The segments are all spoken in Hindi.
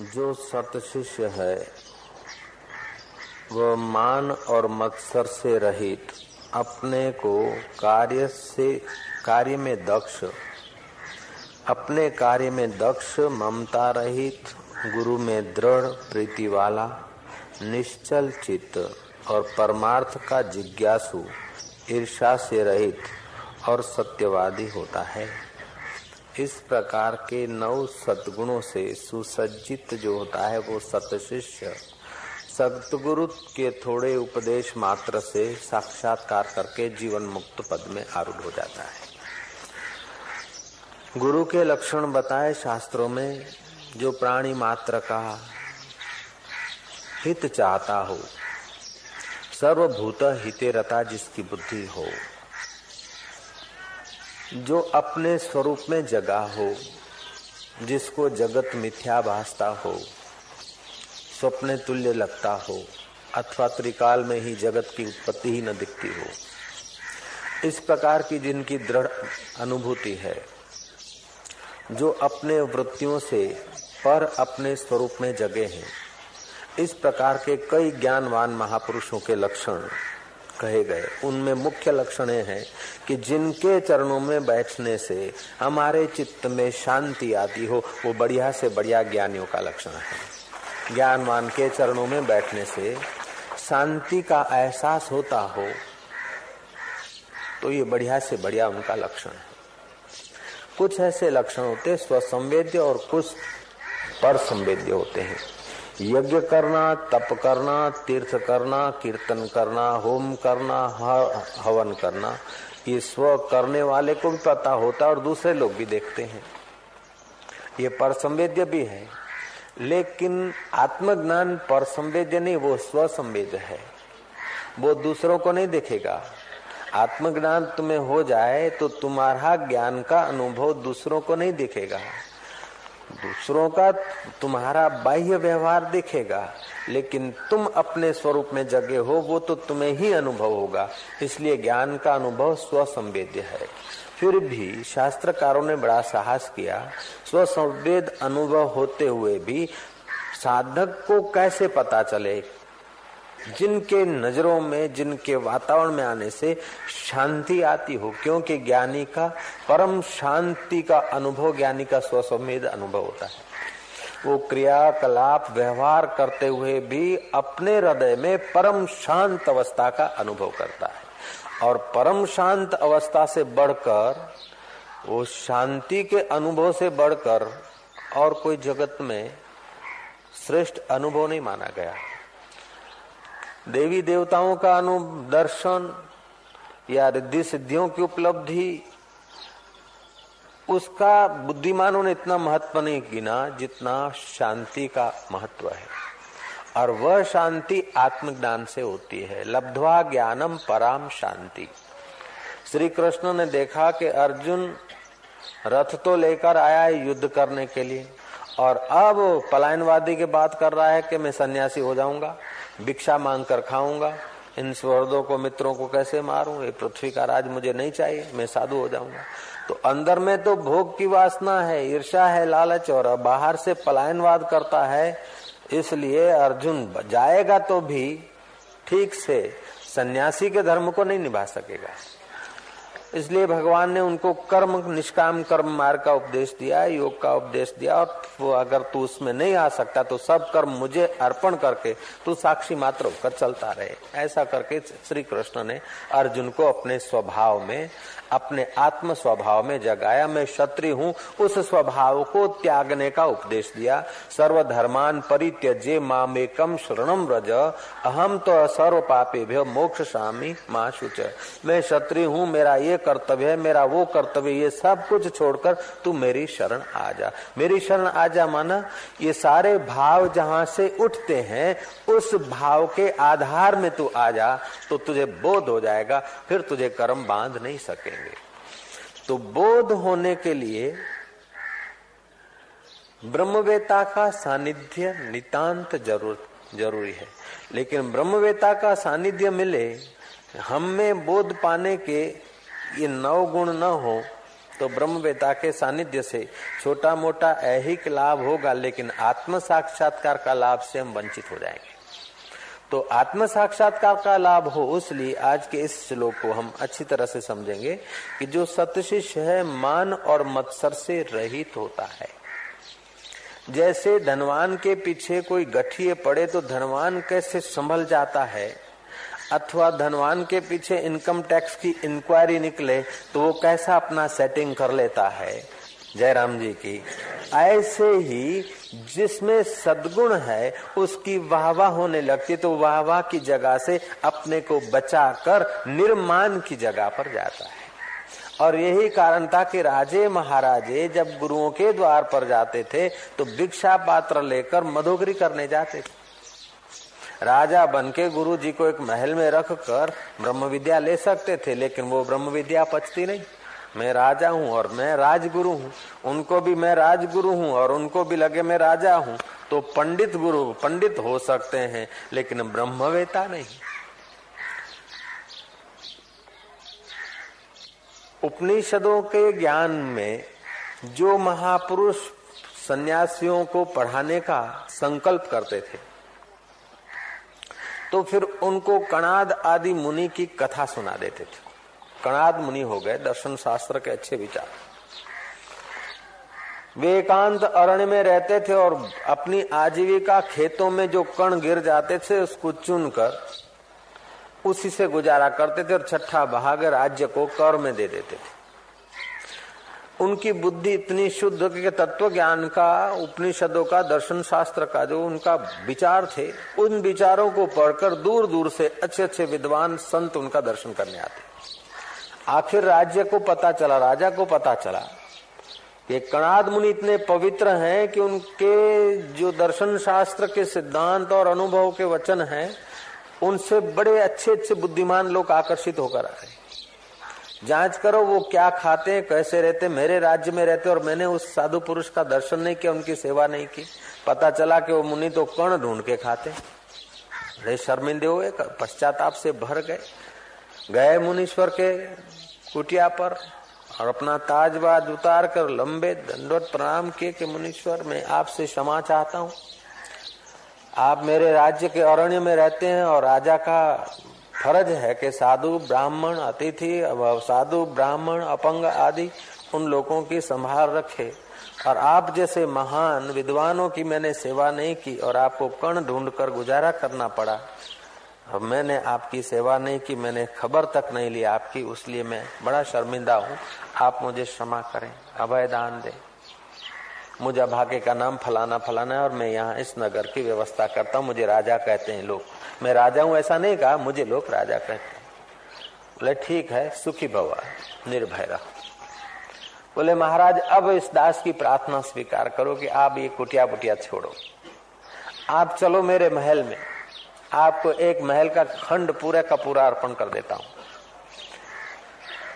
जो सत शिष्य है वह मान और मत्सर से रहित, अपने को कार्य से, कार्य में दक्ष, अपने कार्य में दक्ष, ममता रहित, गुरु में दृढ़, प्रीति वाला, निश्चल चित्त और परमार्थ का जिज्ञासु ईर्षा से रहित और सत्यवादी होता है। इस प्रकार के नौ सदगुणों से सुसज्जित जो होता है वो सतशिष्य। सतगुरु के थोड़े उपदेश मात्र से साक्षात्कार करके जीवन मुक्त पद में आरूढ़ हो जाता है। गुरु के लक्षण बताए शास्त्रों में, जो प्राणी मात्र का हित चाहता हो, सर्वभूत हिते रता जिसकी बुद्धि हो जो अपने स्वरूप में जगा हो, जिसको जगत मिथ्या भासता हो, स्वप्न तुल्य लगता हो, अथवा त्रिकाल में ही जगत की उत्पत्ति ही न दिखती हो। इस प्रकार की जिनकी दृढ़ अनुभूति है, जो अपने वृत्तियों से पर अपने स्वरूप में जगे हैं, इस प्रकार के कई ज्ञानवान महापुरुषों के लक्षण कहे गए। उनमें मुख्य लक्षण है कि जिनके चरणों में बैठने से हमारे चित्त में शांति आती हो, वो बढ़िया से बढ़िया ज्ञानियों का लक्षण है। ज्ञानवान के चरणों में बैठने से शांति का एहसास होता हो तो ये बढ़िया से बढ़िया उनका लक्षण है। कुछ ऐसे लक्षण होते स्वसंवेद्य और कुछ पर संवेद्य होते हैं। यज्ञ करना, तप करना, तीर्थ करना, कीर्तन करना, होम करना हवन करना, ये स्व करने वाले को भी पता होता और दूसरे लोग भी देखते हैं। ये पर संवेद्य भी है। लेकिन आत्मज्ञान पर संवेद्य नहीं, वो स्व संवेद्य है। वो दूसरों को नहीं देखेगा। आत्मज्ञान तुम्हें हो जाए तो तुम्हारा ज्ञान का अनुभव दूसरों को नहीं दिखेगा। दूसरों का तुम्हारा बाह्य व्यवहार देखेगा, लेकिन तुम अपने स्वरूप में जगे हो, वो तो तुम्हें ही अनुभव होगा। इसलिए ज्ञान का अनुभव स्वसंवेद्य है। फिर भी शास्त्रकारों ने बड़ा साहस किया, स्वसंवेद अनुभव होते हुए भी साधक को कैसे पता चले जिनके नज़रों में, जिनके वातावरण में आने से शांति आती हो, क्योंकि ज्ञानी का, परम शांति का अनुभव, ज्ञानी का स्वसंवेद अनुभव होता है। वो क्रियाकलाप, व्यवहार करते हुए भी अपने हृदय में परम शांत अवस्था का अनुभव करता है। और परम शांत अवस्था से बढ़कर, वो शांति के अनुभव से बढ़कर और कोई जगत में श्रेष्ठ अनुभव नहीं माना गया। देवी देवताओं का अनुदर्शन या रिद्धि सिद्धियों की उपलब्धि, उसका बुद्धिमानों ने इतना महत्व नहीं गिना जितना शांति का महत्व है। और वह शांति आत्मज्ञान से होती है। लब्धवा ज्ञानम पराम शांति। श्री कृष्ण ने देखा कि अर्जुन रथ तो लेकर आया है युद्ध करने के लिए और अब पलायनवादी की बात कर रहा है कि मैं सन्यासी हो जाऊँगा। भिक्षा मांग कर खाऊँगा। इन स्वर्दों को, मित्रों को कैसे मारूं? ये पृथ्वी का राज मुझे नहीं चाहिए, मैं साधु हो जाऊँगा। तो अंदर में तो भोग की वासना है ईर्षा है, लालच, और बाहर से पलायनवाद करता है। इसलिए अर्जुन जाएगा तो भी ठीक से सन्यासी के धर्म को नहीं निभा सकेगा। इसलिए भगवान ने उनको कर्म, निष्काम कर्म मार्ग का उपदेश दिया, योग का उपदेश दिया, और अगर तू उसमें नहीं आ सकता तो सब कर्म मुझे अर्पण करके तू साक्षी मात्र होकर चलता रहे। ऐसा करके श्री कृष्ण ने अर्जुन को अपने स्वभाव में अपने आत्म स्वभाव में जगाया, मैं क्षत्रिय हूँ, उस स्वभाव को त्यागने का उपदेश दिया। सर्वधर्मान परित्यजे मामेकम शरणम रज अहम तो सर्व पापे भ्य मोक्ष स्वामी माँ शुच। मैं क्षत्रिय हूँ, मेरा ये कर्तव्य है, मेरा वो कर्तव्य, ये सब कुछ छोड़कर तू मेरी शरण आ जा। मेरी शरण आ जा माना, ये सारे भाव जहाँ से उठते हैं, उस भाव के आधार में तू आ जा तो तुझे बोध हो जाएगा, फिर तुझे कर्म बाँध नहीं सकेंगे तो बोध होने के लिए ब्रह्मवेता का सानिध्य नितांत ज़रूर, ज़रूरी है। लेकिन ब्रह्मवेता का सानिध्य मिले, हम में बोध पाने के ये नौ गुण न हो तो ब्रह्मवेता के सानिध्य से छोटा मोटा ऐहिक लाभ होगा, लेकिन आत्म साक्षात्कार का लाभ से हम वंचित हो जाएँगे। तो आत्म साक्षात्कार का लाभ हो, उसलिए आज के इस श्लोक को हम अच्छी तरह से समझेंगे कि जो सतशिष्य है, मान और मत्सर से रहित होता है। जैसे धनवान के पीछे कोई गठिए पड़े तो धनवान कैसे संभल जाता है? अथवा धनवान के पीछे इनकम टैक्स की इंक्वायरी निकले तो वो कैसा अपना सेटिंग कर लेता है? जयराम जी की, ऐसे ही जिसमें सदगुण है, उसकी वाहवा होने लगती तो वाहवा की जगह से अपने को बचाकर निर्माण की जगह पर जाता है। और यही कारण था कि राजे महाराजे जब गुरुओं के द्वार पर जाते थे तो भिक्षा पात्र लेकर मधोगरी करने जाते थे। राजा बन के गुरु जी को एक महल में रख कर ब्रह्म विद्या ले सकते थे, लेकिन वो ब्रह्म विद्या पचती नहीं। मैं राजा हूँ और मैं राजगुरु हूँ। उनको भी मैं राजगुरु हूँ और उनको भी लगे मैं राजा हूँ। तो पंडित गुरु, पंडित हो सकते हैं, लेकिन ब्रह्मवेता नहीं। उपनिषदों के ज्ञान में जो महापुरुष सन्यासियों को पढ़ाने का संकल्प करते थे तो फिर उनको कणाद आदि मुनि की कथा सुना देते थे। कणाद मुनि हो गए, दर्शन शास्त्र के अच्छे विचार। वे एकांत अरण्य में रहते थे और अपनी आजीविका खेतों में जो कण गिर जाते थे, उसको चुनकर उसी से गुजारा करते थे और छठा भाग राज्य को कर में दे देते थे। उनकी बुद्धि इतनी शुद्ध कि तत्व ज्ञान का, उपनिषदों का, दर्शन शास्त्र का जो उनका विचार थे, उन विचारों को पढ़कर दूर दूर से अच्छे अच्छे विद्वान संत उनका दर्शन करने आते आखिर राज्य को पता चला, राजा को पता चला। कि कणाद मुनि इतने पवित्र हैं कि उनके जो दर्शन शास्त्र के सिद्धांत और अनुभव के वचन हैं, उनसे बड़े अच्छे अच्छे बुद्धिमान लोग आकर्षित होकर आए। जाँच करो वो क्या खाते हैं, कैसे रहते मेरे राज्य में रहते और मैंने उस साधु पुरुष का दर्शन नहीं किया, उनकी सेवा नहीं की। पता चला कि वो मुनि तो कण ढूंढ के खाते अरे शर्मिंदे हुए, पश्चाताप से भर गए। गए मुनीश्वर के कुटिया पर और अपना ताजबाज उतार कर लंबे दंडवत प्रणाम किए कि मुनीश्वर, मैं आपसे क्षमा चाहता हूँ। आप मेरे राज्य के अरण्य में रहते हैं और राजा का फ़र्ज़ है कि साधु, ब्राह्मण, अतिथि साधु, ब्राह्मण, अपंग आदि उन लोगों की संभाल रखे। और आप जैसे महान विद्वानों की मैंने सेवा नहीं की और आपको कण ढूंढ कर गुजारा करना पड़ा। अब मैंने आपकी सेवा नहीं की, मैंने खबर तक नहीं ली आपकी, उसलिए मैं बड़ा शर्मिंदा हूँ। आप मुझे क्षमा करें, अभय दान दे। मुझे भाग्य का नाम फलाना फलाना है और मैं यहाँ इस नगर की व्यवस्था करता हूँ। मुझे राजा कहते हैं लोग। मैं राजा हूँ, ऐसा नहीं कहा, मुझे लोग राजा कहते हैं। बोले, ठीक है, सुखी भवा, निर्भय रहो। बोले, महाराज, अब इस दास की प्रार्थना स्वीकार करो कि आप ये कुटिया बुटिया छोड़ो। आप चलो मेरे महल में। आपको एक महल का खंड पूरे का पूरा अर्पण कर देता हूँ।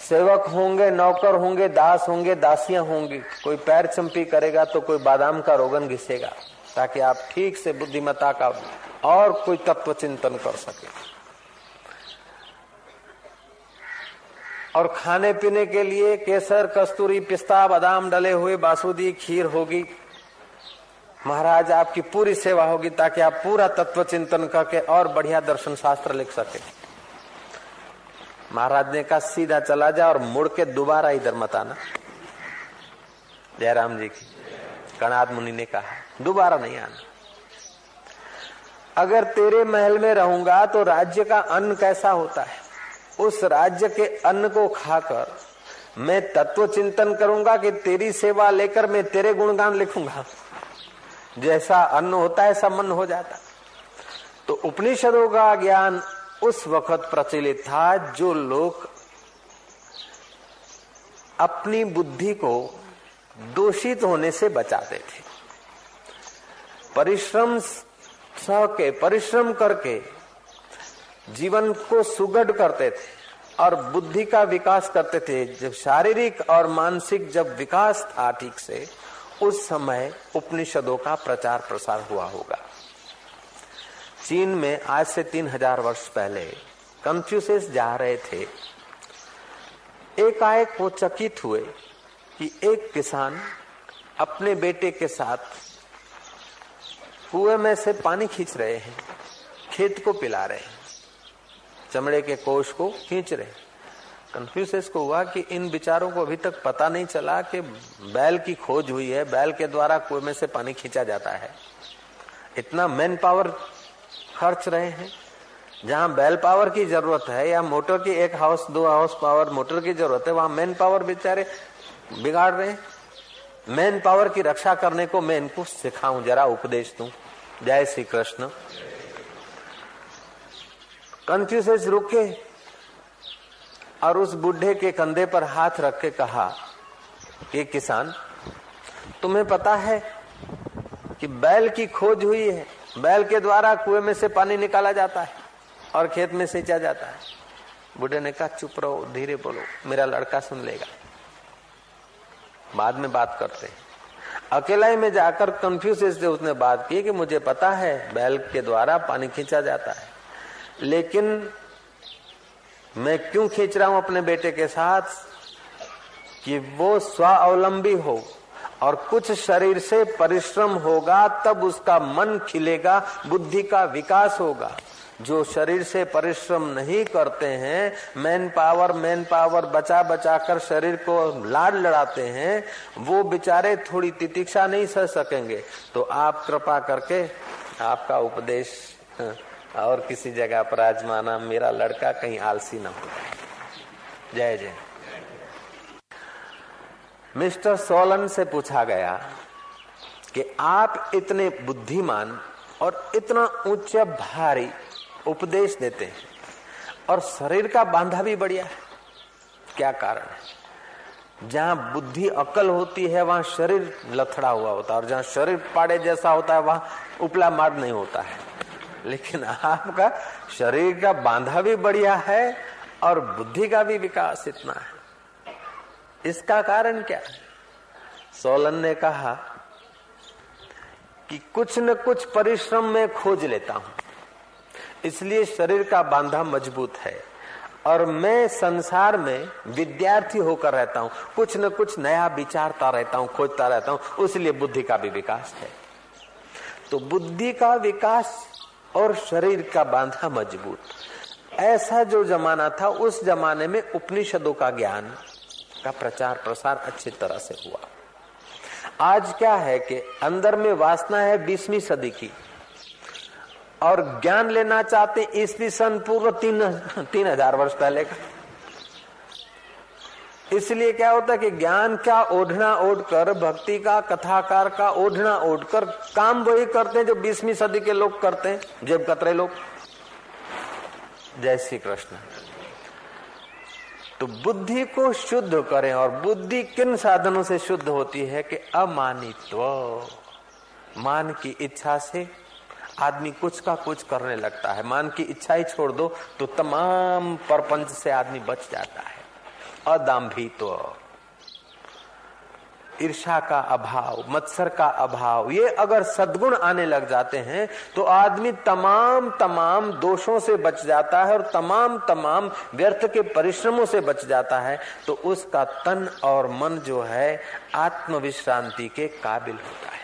सेवक होंगे, नौकर होंगे, दास होंगे, दासियाँ होंगी। कोई पैर चंपी करेगा तो कोई बादाम का रोगन घिसेगा, ताकि आप ठीक से बुद्धिमता का और कोई तत्व चिंतन कर सके। और खाने पीने के लिए केसर, कस्तूरी, पिस्ता, बादाम डले हुए बासुदी, खीर होगी। महाराज, आपकी पूरी सेवा होगी ताकि आप पूरा तत्व चिंतन करके और बढ़िया दर्शन शास्त्र लिख सके। महाराज ने कहा, सीधा चला जा और मुड़ के दोबारा इधर मत आना। जयराम जी की कणाद मुनि ने कहा, दोबारा नहीं आना। अगर तेरे महल में रहूँगा तो राज्य का अन्न कैसा होता है? उस राज्य के अन्न को खाकर मैं तत्व चिंतन करूँगा कि तेरी सेवा लेकर मैं तेरे गुणगान लिखूँगा। जैसा अन्न होता है मन हो जाता। तो उपनिषदों का ज्ञान उस वक्त प्रचलित था, जो लोग अपनी बुद्धि को दूषित होने से बचाते थे। परिश्रम सह के, परिश्रम करके जीवन को सुगढ़ करते थे और बुद्धि का विकास करते थे। जब शारीरिक और मानसिक जब विकास था ठीक से उस समय उपनिषदों का प्रचार प्रसार हुआ होगा। चीन में आज से तीन हज़ार वर्ष पहले कंफ्यूसिस जा रहे थे। एकाएक वो चकित हुए कि एक किसान अपने बेटे के साथ कुएँ में से पानी खींच रहे हैं, खेत को पिला रहे हैं, चमड़े के कोष को खींच रहे कंफ्यूज को हुआ कि इन विचारों को अभी तक पता नहीं चला कि बैल की खोज हुई है। बैल के द्वारा कुएँ में से पानी खींचा जाता है। इतना मैन पावर खर्च रहे हैं। जहाँ बैल पावर की ज़रूरत है या मोटर की एक हाउस दो हाउस पावर मोटर की ज़रूरत है, वहाँ मैन पावर बेचारे बिगाड़ रहे मैन पावर की रक्षा करने को मैं इनको सिखाऊं, जरा उपदेश दू। जय श्री कृष्ण। कंफ्यूज रुके और उस बुढ़े के कंधे पर हाथ रख के कहा कि किसान, तुम्हें पता है कि बैल की खोज हुई है। बैल के द्वारा कुएँ में से पानी निकाला जाता है और खेत में सिंचा जाता है। बुढ़े ने कहा, चुप रहो, धीरे बोलो, मेरा लड़का सुन लेगा। बाद में बात करते हैं। अकेला में जाकर कंफ्यूज से उसने बात की कि मुझे पता है बैल के द्वारा पानी खींचा जाता है। लेकिन मैं क्यों खींच रहा हूँ अपने बेटे के साथ? कि वो स्वावलंबी हो और कुछ शरीर से परिश्रम होगा तब उसका मन खिलेगा बुद्धि का विकास होगा। जो शरीर से परिश्रम नहीं करते हैं मैन पावर मैन पावर बचा बचा कर शरीर को लाड लड़ाते हैं वो बेचारे थोड़ी तितिक्षा नहीं सह सकेंगे। तो आप कृपा करके आपका उपदेश हाँ, और किसी जगह पर आजमाना मेरा लड़का कहीं आलसी न हो जय जय। मिस्टर सोलन से पूछा गया कि आप इतने बुद्धिमान और इतना उच्च भारी उपदेश देते हैं और शरीर का बांधा भी बढ़िया है। क्या कारण है? जहाँ बुद्धि अकल होती है, वहाँ शरीर लथड़ा हुआ होता है और जहाँ शरीर पाड़े जैसा होता है, वहाँ उपला मार्ग नहीं होता है। लेकिन आपका शरीर का बांधा भी बढ़िया है और बुद्धि का भी विकास इतना है। इसका कारण क्या है? सोलन ने कहा कि कुछ न कुछ परिश्रम में खोज लेता हूँ। इसलिए शरीर का बांधा मज़बूत है और मैं संसार में विद्यार्थी होकर रहता हूँ। कुछ न कुछ नया विचारता रहता हूँ, खोजता रहता हूँ, उसलिए बुद्धि का भी विकास है। तो बुद्धि का विकास और शरीर का बांधा मज़बूत। ऐसा जो जमाना था, उस जमाने में उपनिषदों का ज्ञान का प्रचार प्रसार अच्छी तरह से हुआ। आज क्या है कि अंदर में वासना है बीसवीं सदी की, और ज्ञान लेना चाहते ईस्वी सन पूर्व तीन तीन हज़ार वर्ष पहले का। इसलिए क्या होता है कि ज्ञान का ओढ़ना ओढ़कर, भक्ति का, कथाकार का ओढ़ना ओढ़कर, काम वही करते हैं जो बीसवीं सदी के लोग करते हैं, जेब कतरे लोग। जय श्री कृष्ण। तो बुद्धि को शुद्ध करें और बुद्धि किन साधनों से शुद्ध होती है कि अमानित्व? मान की इच्छा से आदमी कुछ का कुछ करने लगता है। मान की इच्छा ही छोड़ दो तो तमाम परपंच से आदमी बच जाता है। अदाम्भित्व। ईर्षा का अभाव, मत्सर का अभाव, ये अगर सदगुण आने लग जाते हैं तो आदमी तमाम तमाम दोषों से बच जाता है और तमाम तमाम व्यर्थ के परिश्रमों से बच जाता है तो उसका तन और मन जो है, आत्मविश्रांति के काबिल होता है।